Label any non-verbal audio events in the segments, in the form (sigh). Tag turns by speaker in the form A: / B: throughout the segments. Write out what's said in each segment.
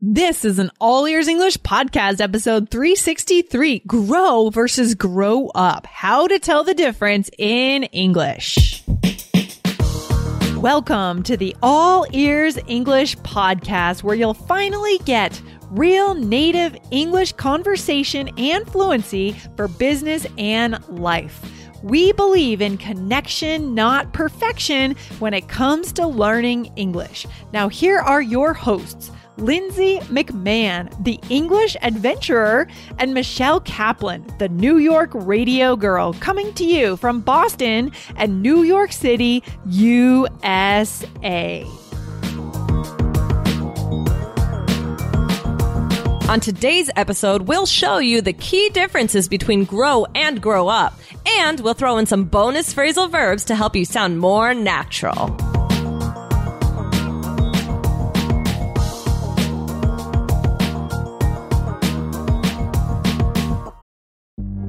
A: This is an all ears English podcast episode 363 Grow versus Grow Up. How to tell the difference in English. Welcome to the All Ears English podcast where you'll finally get real native English conversation and fluency for business and life. We believe in connection, not perfection, when it comes to learning English. Now, here are your hosts. Lindsay McMahon, the English adventurer, and Michelle Kaplan, the New York radio girl, coming to you from Boston and New York City, USA.
B: On today's episode, we'll show you the key differences between grow and grow up, and we'll throw in some bonus phrasal verbs to help you sound more natural.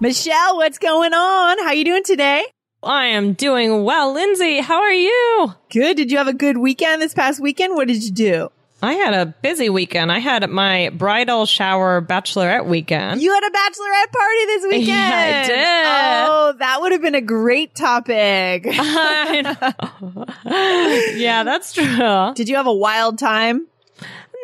A: Michelle, what's going on? How you doing today?
B: I am doing well. Lindsay, how are you?
A: Good. Did you have a good weekend this past weekend? What did you do?
B: I had a busy weekend. I had my bridal shower bachelorette weekend.
A: You had a bachelorette party this weekend.
B: Yeah, I did.
A: Oh, that would have been a great topic. (laughs)
B: I know. (laughs) yeah, that's true.
A: Did you have a wild time?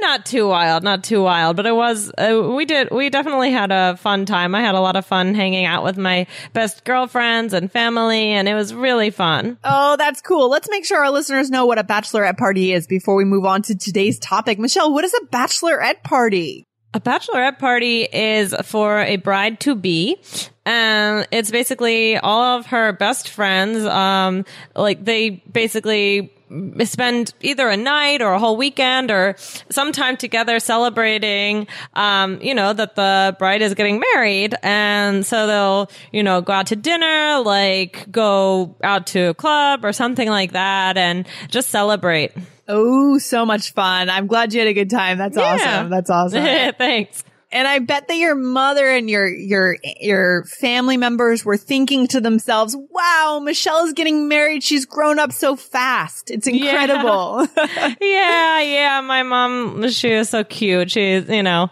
B: Not too wild, not too wild, but it was, uh, we did, we definitely had a fun time. I had a lot of fun hanging out with my best girlfriends and family, and it was really fun.
A: Oh, that's cool. Let's make sure our listeners know what a bachelorette party is before we move on to today's topic. Michelle, what is a bachelorette party?
B: A bachelorette party is for a bride to be. And it's basically all of her best friends. Um, like they basically spend either a night or a whole weekend or some time together celebrating, um, you know, that the bride is getting married. And so they'll, you know, go out to dinner, like go out to a club or something like that and just celebrate.
A: Oh, so much fun. I'm glad you had a good time. That's
B: Yeah.
A: awesome. That's awesome. (laughs)
B: Thanks.
A: And I bet that your mother and your, your, your family members were thinking to themselves, wow, Michelle is getting married. She's grown up so fast. It's incredible. (laughs)
B: yeah, yeah. My mom, she was so cute. She's, you know,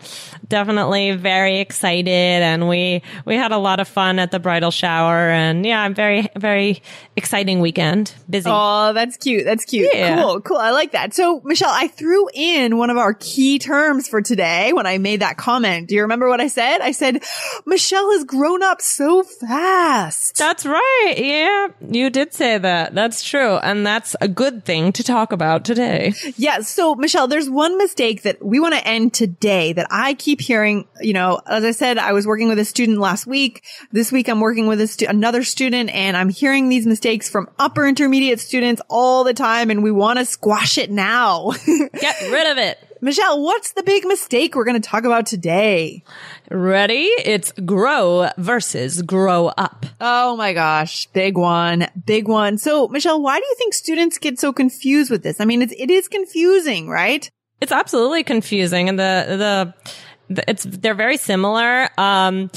B: definitely very excited and we, we had a lot of fun at the bridal shower and yeah, very, very exciting weekend. Busy.
A: Oh, that's cute. That's cute.
B: Yeah.
A: Cool. Cool. I like that. So, Michelle, I threw in one of our key terms for today when I made that comment. Do you remember what I said? I said, Michelle has grown up so fast.
B: That's right. Yeah, you did say that. That's true. And that's a good thing to talk about today.
A: Yeah. So, Michelle, there's one mistake that we want to end today that I keep hearing. You know, as I said, I was working with a student last week. This week, I'm working with a stu- another student and I'm hearing these mistakes from upper intermediate students all the time. And we want to squash it now. (laughs)
B: Get rid of it.
A: Michelle, what's the big mistake we're going to talk about today?
B: Ready? It's grow versus grow up.
A: Oh my gosh. Big one. Big one. So, Michelle, why do you think students get so confused with this? I mean, it's, it is confusing, right?
B: It's absolutely confusing and the, the it's they're very similar um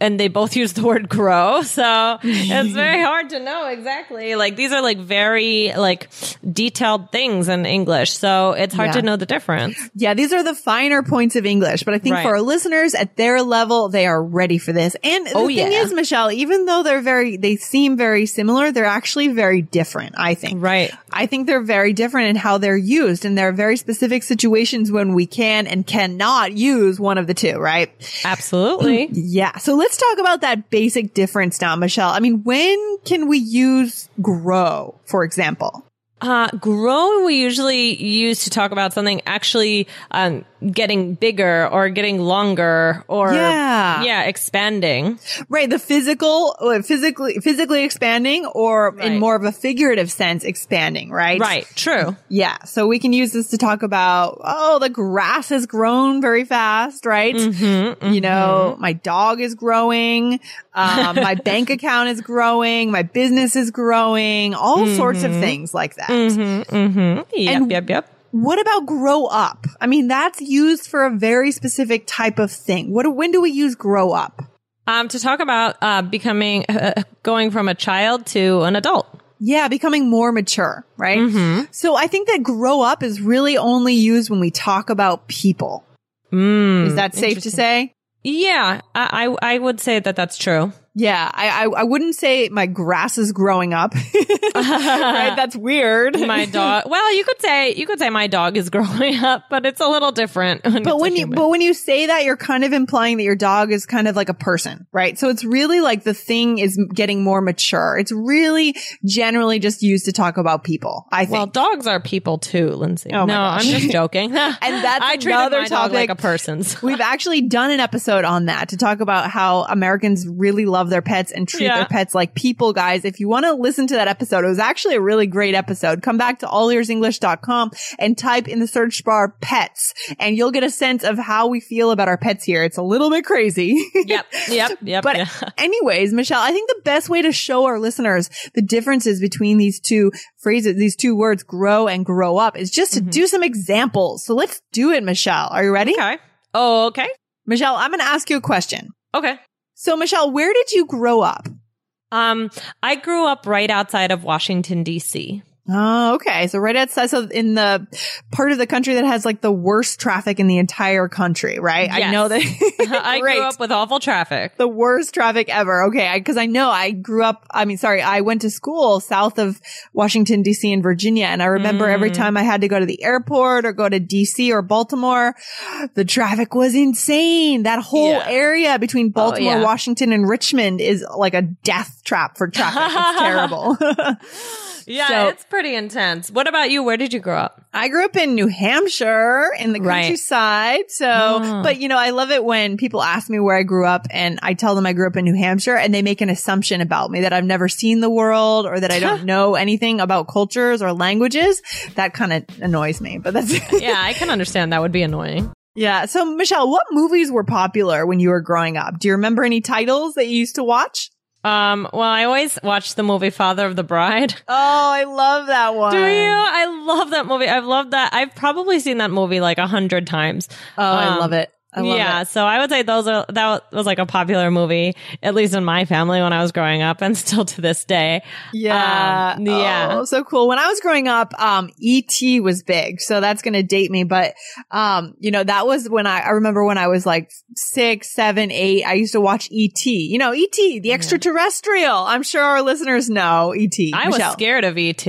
B: and they both (laughs) use the word grow so it's (laughs) very hard to know exactly like these are like very like detailed things in english so it's hard
A: Yeah.
B: to know the difference
A: Yeah, these are the finer points of English, but I think
B: Right.
A: for our listeners at their level, they are ready for this. And the
B: Oh,
A: thing
B: yeah.
A: is, Michelle, even though they're very, they seem very similar, they're actually very different, I think.
B: right
A: I think they're very different in how they're used and there are very specific situations when we can and cannot use one of the two, right?
B: absolutely (clears throat)
A: Yeah. So let's talk about that basic difference now, Michelle. I mean, when can we use grow, for example?
B: Uh, grow we usually use to talk about something actually um, getting bigger or getting longer or
A: Yeah.
B: yeah, expanding.
A: Right, the physical, uh, physically, physically expanding, or in more of a figurative sense, expanding. Right.
B: Right. True.
A: Yeah. So we can use this to talk about, oh, the grass has grown very fast, right?
B: Mm-hmm,
A: You know, my dog is growing. Um, my (laughs) bank account is growing. My business is growing. All sorts of things like that.
B: Mm-hmm. Yep.
A: And-
B: yep. Yep.
A: What about grow up? I mean, that's used for a very specific type of thing. What, when do we use grow up?
B: Um, to talk about uh, becoming, uh, (laughs) going from a child to an adult.
A: Yeah, becoming more mature, right?
B: Mm-hmm.
A: So I think that grow up is really only used when we talk about people.
B: Mm,
A: Is that safe to say?
B: Yeah, I, I I would say that that's true.
A: Yeah, I, I I wouldn't say my grass is growing up. (laughs) right? That's weird. (laughs)
B: My dog. Well, you could say you could say my dog is (laughs) growing up, but it's a little different. When
A: but when you but when you say that, you're kind of implying that your dog is kind of like a person, right? So it's really like the thing is getting more mature. It's really generally just used to talk about people. I think.
B: well, dogs are people too, Lindsay.
A: Oh
B: no,
A: gosh.
B: I'm just joking. and
A: that's
B: I
A: another
B: dog like
A: topic.
B: a person's.
A: We've actually done an episode on that to talk about how Americans really love their pets and treat
B: Yeah.
A: their pets like people, guys. If you want to listen to that episode, it was actually a really great episode. Come back to allearsenglish.com and type in the search bar pets and you'll get a sense of how we feel about our pets here. It's a little bit crazy.
B: yep, (laughs) yep, yep.
A: But
B: yeah. (laughs)
A: anyways, Michelle, I think the best way to show our listeners the differences between these two phrases, these two words, grow and grow up is just to mm-hmm. do some examples. So let's do it, Michelle. Are you ready?
B: okay. Oh, okay.
A: Michelle, I'm going to ask you a question.
B: Okay.
A: So, Michelle, where did you grow up?
B: Um, I grew up right outside of Washington D.C.
A: Oh, okay. So right outside, so in the part of the country that has like the worst traffic in the entire country, right? I know that. (laughs) (laughs)
B: I grew up with awful traffic.
A: the worst traffic ever. Okay. I, cause I know I grew up, I mean, sorry, I went to school south of Washington, DC in Virginia. And I remember every
B: Mm.
A: time I had to go to the airport or go to DC or Baltimore, the traffic was insane. That whole
B: Yeah. Oh,
A: area between Baltimore,
B: yeah.
A: Washington and Richmond is like a death trap for traffic. It's (laughs) terrible.
B: Yeah,
A: So-
B: it's pretty intense. What about you? Where did you grow up?
A: I grew up in New Hampshire in the
B: Right.
A: countryside. So,
B: Oh.
A: but you know, I love it when people ask me where I grew up and I tell them I grew up in New Hampshire and they make an assumption about me that I've never seen the world or that I don't (laughs) know anything about cultures or languages. That kind of annoys me, but that's, (laughs)
B: Yeah, I can understand that would be annoying.
A: yeah. So Michelle, what movies were popular when you were growing up? Do you remember any titles that you used to watch?
B: Um, well, I always watch the movie Father of the Bride. (laughs)
A: Oh, I love that one.
B: Do you? I love that movie. I've loved that. I've probably seen that movie like a hundred times.
A: Oh, I
B: Um,
A: love it.
B: Yeah,
A: it.
B: so I would say those are that was like a popular movie, at least in my family when I was growing up, and (laughs) still to this day.
A: Yeah.
B: Um, yeah.
A: Oh, so cool. When I was growing up, um, E.T. was big. So that's going to date me. But, um, you know, that was when I, I remember when I was like six, seven, eight, I used to watch E.T. You know, E.T., the extraterrestrial. I'm sure our listeners know E.T.
B: I was scared of ET.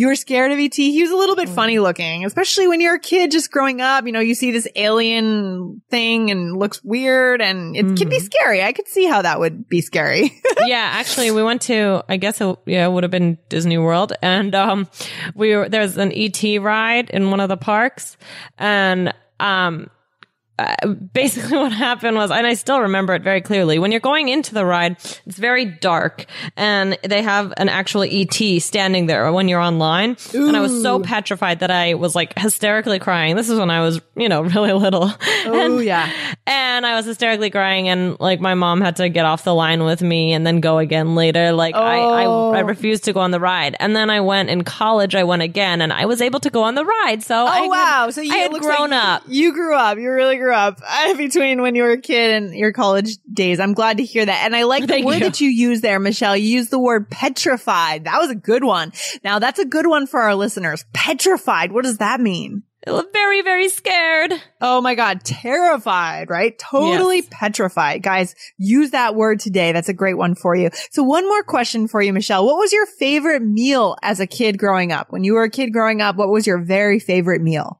A: You were scared of E.T. He was a little
B: Mm.
A: bit funny looking, especially when you're a kid just growing up. You know, you see this alien thing and looks weird and it can
B: Mm-hmm.
A: be scary. I could see how that would be scary. (laughs)
B: yeah, actually, we went to, I guess, it, yeah, it would have been Disney World, and um, we were there's an ET ride in one of the parks, and um. Uh, Basically, (laughs) what happened was, and I still remember it very clearly. When you're going into the ride, it's very dark, and they have an actual ET standing there when you're online. And I was so petrified that I was like hysterically crying. This is when I was, you know, (laughs) really little.
A: oh, yeah.
B: And I was hysterically crying, and like my mom had to get off the line with me and then go again later. Like I,
A: Oh.
B: I, I refused to go on the ride, and then I went in college. I went again, and I was able to go on the ride. So I
A: Oh
B: had-
A: wow! So you
B: I had grown
A: like
B: up.
A: You grew up. You really grew up uh, between when you were a kid and your college days. I'm glad to hear that, and I like the
B: Thank
A: word
B: you.
A: that you use there, Michelle. You used the word petrified. That was a good one. Now that's a good one for our listeners. Petrified. What does that mean?
B: Very, very scared.
A: Oh my God, terrified, right? Totally
B: Yes.
A: petrified. Guys, use that word today. That's a great one for you. So one more question for you, Michelle. What was your favorite meal as a kid growing up? When you were a kid growing up, what was your very favorite meal?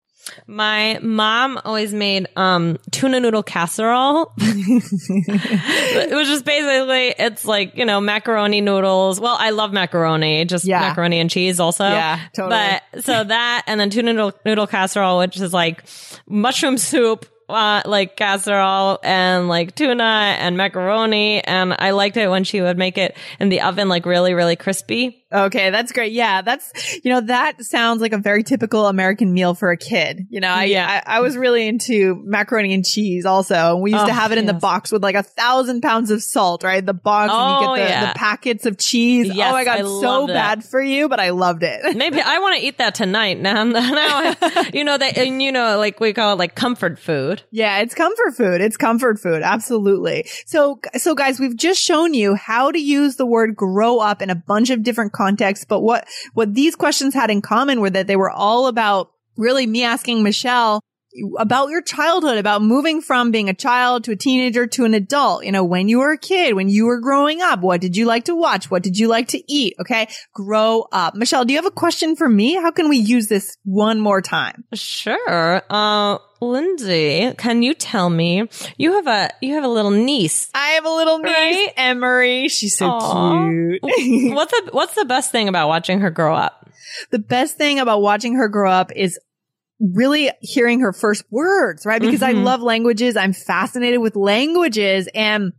B: My mom always made um tuna noodle casserole. it was just basically it's like, you know, macaroni noodles. Well, I love macaroni, just
A: Yeah.
B: macaroni and cheese also.
A: Yeah, totally.
B: But so that and then tuna noodle, noodle casserole, which is like mushroom soup, uh, like casserole and like tuna and macaroni. And I liked it when she would make it in the oven, like really, really crispy.
A: Okay, that's great. Yeah, that's you know that sounds like a very typical American meal for a kid. You know, I
B: Yeah.
A: I, I was really into macaroni and cheese also. We used to
B: Oh,
A: have it in the box with like a thousand pounds of salt, right? The box, and
B: Oh,
A: you get oh, the,
B: yeah.
A: the packets of cheese.
B: Oh yes,
A: oh my god,
B: I
A: so bad for you, but I loved it. (laughs)
B: Maybe I want to eat that tonight. Now, (laughs) now, I- you know that, and you know, like we call it like comfort food.
A: Yeah, it's comfort food. It's comfort food. Absolutely. So, so guys, we've just shown you how to use the word grow up in a bunch of different contexts. But what, what these questions had in common were that they were all about really me asking Michelle about your childhood, about moving from being a child to a teenager to an adult. You know, when you were a kid, when you were growing up, what did you like to watch? What did you like to eat? Okay. Grow up. Michelle, do you have a question for me? How can we use this one more time?
B: Sure. Uh, Lindsay, can you tell me you have a you have a little niece?
A: I have a little niece,
B: Right?
A: Emery. She's so
B: Aw.
A: cute. (laughs)
B: what's (laughs) the What's the best thing about watching her grow up?
A: the best thing about watching her grow up is really hearing her first words, right? Because I
B: Mhm.
A: love languages. I'm fascinated with languages and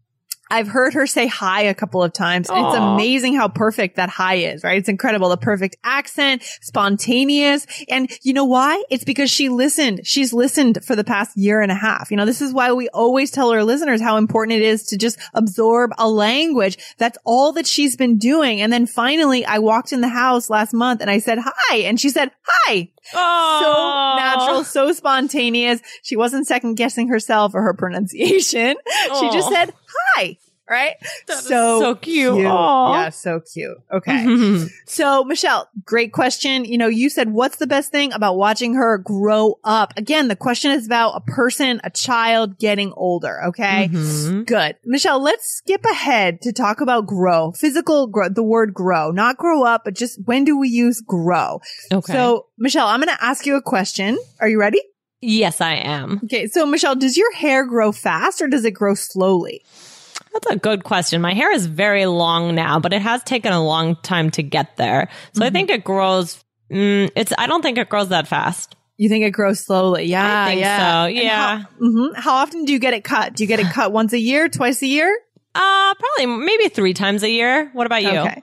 A: I've heard her say hi a couple of times. And it's amazing how perfect that hi is, right? It's incredible. The perfect accent, spontaneous. And you know why? It's because she listened. She's listened for the past year and a half. You know, this is why we always tell our listeners how important it is to just absorb a language. That's all that she's been doing. And then finally I walked in the house last month and I said hi and she said hi. So
B: Oh,
A: natural, so spontaneous. She wasn't second guessing herself or her pronunciation. (laughs) She just said hi. Right? (laughs)
B: That is so cute.
A: cute. Yeah, so cute. Okay. (laughs) so Michelle, great question. You know, you said what's the best thing about watching her grow up? Again, the question is about a person, a child getting older. Okay.
B: Mhm.
A: Good. Michelle, let's skip ahead to talk about grow, physical grow, the word grow, not grow up, but just when do we use grow?
B: Okay.
A: So, Michelle, I'm going to ask you a question. Are you ready?
B: yes, I am.
A: Okay. So, Michelle, does your hair grow fast or does it grow slowly?
B: That's a good question. My hair is very long now, but it has taken a long time to get there. So I
A: Mm-hmm.
B: think it grows. Mm, it's. I don't think it grows that fast.
A: You think it grows slowly? Yeah.
B: I think
A: yeah.
B: so, yeah.
A: How, mhm. how often do you get it cut? Do you get it (sighs) cut once a year, twice a year?
B: Uh, probably maybe three times a year. What about you?
A: Okay.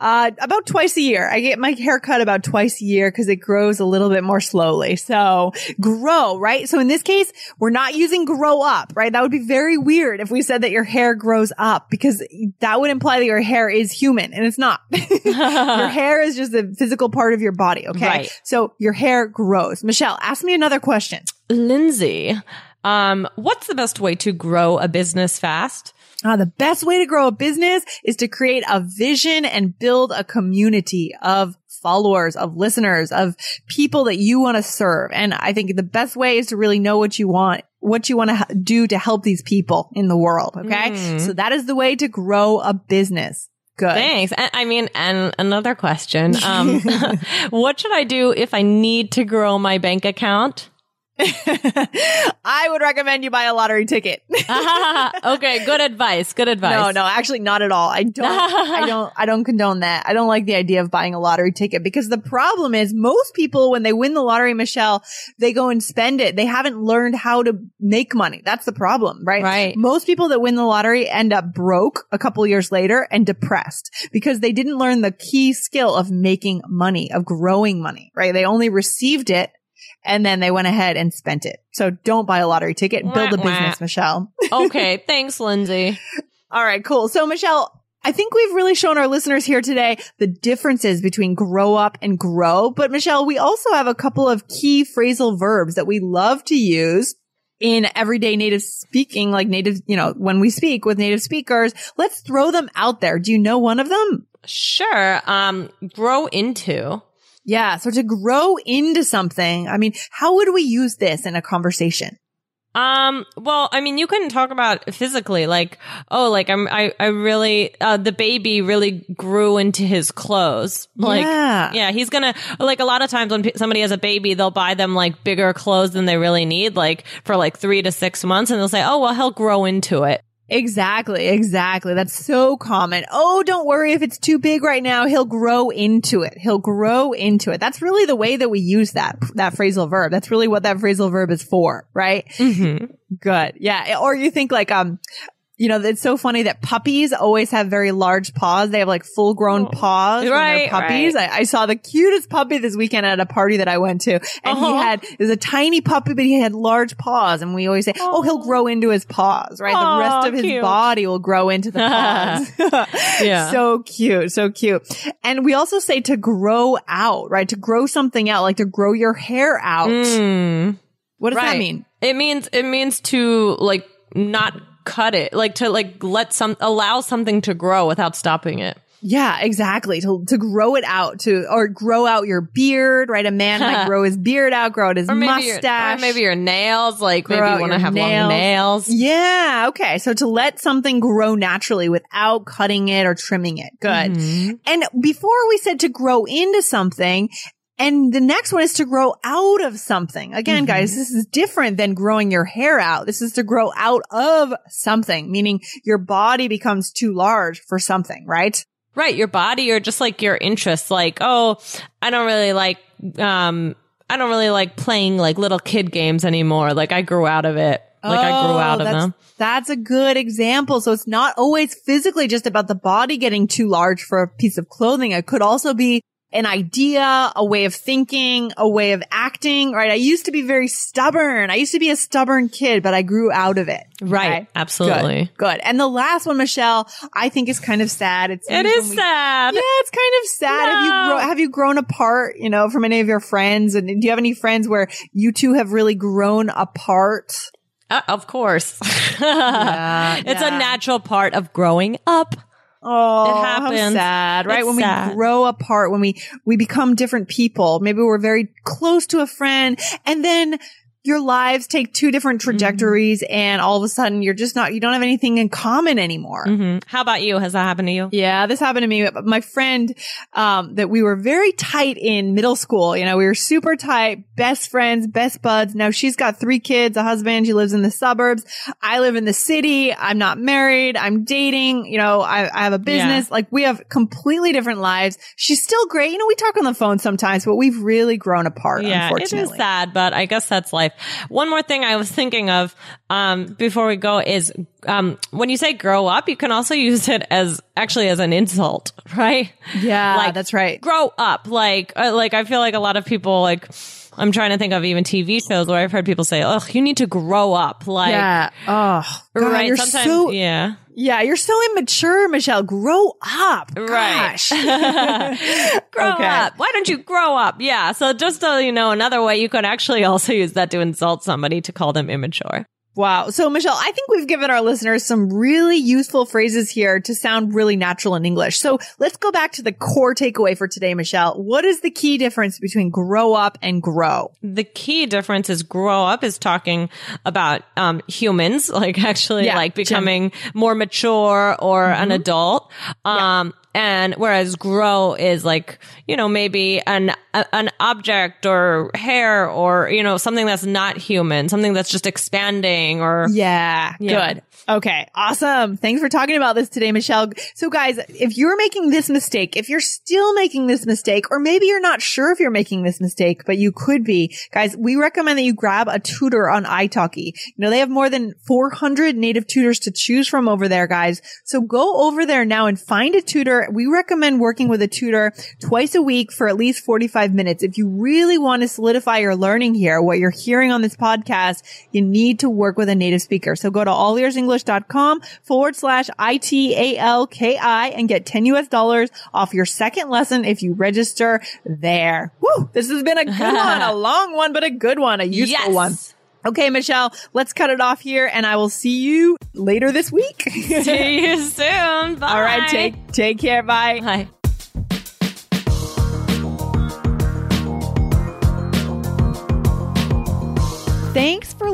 A: Uh, about twice a year. I get my hair cut about twice a year because it grows a little bit more slowly. So grow, right? So in this case, we're not using grow up, right? That would be very weird if we said that your hair grows up because that would imply that your hair is human and it's not. (laughs) your (laughs) hair is just a physical part of your body. Okay.
B: Right.
A: So your hair grows. Michelle, ask me another question.
B: Lindsay, um, what's the best way to grow a business fast?
A: Uh, the best way to grow a business is to create a vision and build a community of followers, of listeners, of people that you want to serve. And I think the best way is to really know what you want, what you want to do to help these people in the world. Okay.
B: Mm.
A: So that is the way to grow a business. Good.
B: Thanks. And, I mean, and another question. Um, (laughs) (laughs) what should I do if I need to grow my bank account? (laughs)
A: I would recommend you buy a lottery ticket. (laughs) (laughs)
B: okay, good advice. Good advice.
A: No, no, actually not at all. I don't, I don't, I don't condone that. I don't like the idea of buying a lottery ticket because the problem is most people, when they win the lottery, Michelle, they go and spend it. They haven't learned how to make money. That's the problem, right?
B: Right.
A: Most people that win the lottery end up broke a couple years later and depressed because they didn't learn the key skill of making money, of growing money, right? They only received it and then they went ahead and spent it. So don't buy a lottery ticket. Build a business, Michelle.
B: okay, (laughs) thanks, Lindsay.
A: All right, cool. So Michelle, I think we've really shown our listeners here today the differences between grow up and grow. But Michelle, we also have a couple of key phrasal verbs that we love to use in everyday native speaking, like native, you know, when we speak with native speakers. Let's throw them out there. Do you know one of them?
B: Sure. Um, grow into.
A: Yeah. So to grow into something, I mean, how would we use this in a conversation?
B: Um, well, I mean, you couldn't talk about physically, like, oh, like I'm, I, I really, uh, the baby really grew into his clothes. Like,
A: Yeah.
B: yeah, he's gonna, like, a lot of times when somebody has a baby, they'll buy them like bigger clothes than they really need, like for like three to six months. And they'll say, oh, well, he'll grow into it.
A: Exactly, exactly. That's so common. Oh, don't worry if it's too big right now. He'll grow into it. He'll grow into it. That's really the way that we use that, that phrasal verb. That's really what that phrasal verb is for, right?
B: Mm-hmm.
A: Good. Yeah. Or you think like, um, you know, it's so funny that puppies always have very large paws. They have like full grown paws when they're
B: Oh. Right,
A: puppies.
B: right.
A: I, I saw the cutest puppy this weekend at a party that I went to. And he
B: Uh-huh.
A: had, it was a tiny puppy, but he had large paws. And we always say, oh, he'll grow into his paws, right? the rest of his
B: cute.
A: body will grow into the paws. (laughs) (laughs)
B: Yeah.
A: So cute. So cute. And we also say to grow out, right? To grow something out, like to grow your hair out.
B: Mm.
A: What does that mean?
B: It means it means to like not cut it, like to like let some allow something to grow without stopping it.
A: Yeah, exactly. To to grow it out, to or grow out your beard, right? A man might (laughs) grow his beard out, grow out his
B: Or your,
A: mustache.
B: or maybe your nails, like maybe you want to have
A: nails.
B: long nails.
A: Yeah, okay. So to let something grow naturally without cutting it or trimming it. Good.
B: Mm-hmm.
A: And before we said to grow into something, and the next one is to grow out of something. Again, guys, this is different than growing your hair out. This is to grow out of something, meaning your body becomes too large for something, right?
B: Right, your body or just like your interests. Like, oh, I don't really like, um, I don't really like playing like little kid games anymore. Like I grew out of it. Like I grew
A: Oh,
B: out of
A: that's,
B: them.
A: That's a good example. So it's not always physically just about the body getting too large for a piece of clothing. It could also be an idea, a way of thinking, a way of acting, right? I used to be very stubborn. I used to be a stubborn kid, but I grew out of it.
B: Right,
A: Okay?
B: absolutely.
A: Good. Good. And the last one, Michelle, I think is kind of sad. It's
B: It is
A: we-
B: sad.
A: Yeah, it's kind of sad. Have you
B: No.
A: grow, have you grown apart, you know, from any of your friends? And do you have any friends where you two have really grown apart?
B: Uh, of course. (laughs)
A: Yeah,
B: it's
A: yeah.
B: a natural part of growing up.
A: Oh,
B: It happens.
A: How sad, right?
B: It's
A: when
B: sad.
A: we grow apart, when we we become different people. Maybe we're very close to a friend, and then your lives take two different
B: Mm-hmm.
A: trajectories, and all of a sudden you're just not. You don't have anything in common anymore.
B: hmm How about you? Has that happened to you?
A: Yeah, this happened to me. My friend, um, that we were very tight in middle school. You know, we were super tight, best friends, best buds. Now she's got three kids, a husband. She lives in the suburbs. I live in the city. I'm not married. I'm dating. You know, I, I have a business. Like we have completely different lives. She's still great. You know, we talk on the phone sometimes, but we've really grown apart.
B: Yeah, it is sad, but I guess that's life. One more thing I was thinking of um, before we go is um, when you say grow up, you can also use it as actually as an insult, (laughs) right?
A: Yeah,
B: Like,
A: that's right.
B: Grow up, like uh, like I feel like a lot of people like. I'm trying to think of even TV shows where I've heard people say, "Oh, you need to grow up." Like,
A: yeah. Oh, God,
B: right?
A: You're
B: Sometimes,
A: so,
B: yeah.
A: yeah, you're so immature, Michelle. Grow up.
B: Right. (laughs) Grow
A: Okay.
B: up. Why don't you grow up? Yeah. So just so you know, another way you could actually also use that to insult somebody to call them immature.
A: Wow. So, Michelle, I think we've given our listeners some really useful phrases here to sound really natural in English. So let's go back to the core takeaway for today, Michelle. What is the key difference between grow up and grow?
B: The key difference is grow up is talking about um, humans, (laughs) like actually
A: Yeah,
B: like becoming more mature or an adult. Um, and whereas grow is like, you know, maybe an, a, an object or hair or, you know, something that's not human, something that's just expanding or
A: Yeah,
B: Yeah.
A: Good. Okay. Awesome. Thanks for talking about this today, Michelle. So guys, if you're making this mistake, if you're still making this mistake, or maybe you're not sure if you're making this mistake, but you could be, guys, we recommend that you grab a tutor on italki. You know, they have more than 400 native tutors to choose from over there, guys. So go over there now and find a tutor. We recommend working with a tutor twice a week for at least 45 minutes. If you really want to solidify your learning here, what you're hearing on this podcast, you need to work with a native speaker. So go to English.com forward slash I-T-A-L-K-I and get 10 US dollars off your second lesson if you register there. Woo! This has been a good (laughs) one, a long one, but a good one, a useful
B: yes.
A: one. Okay, Michelle, let's cut it off here and I will see you later this week. (laughs)
B: see you soon. Bye. (laughs)
A: All right, take take care. Bye.
B: Bye.
A: Thanks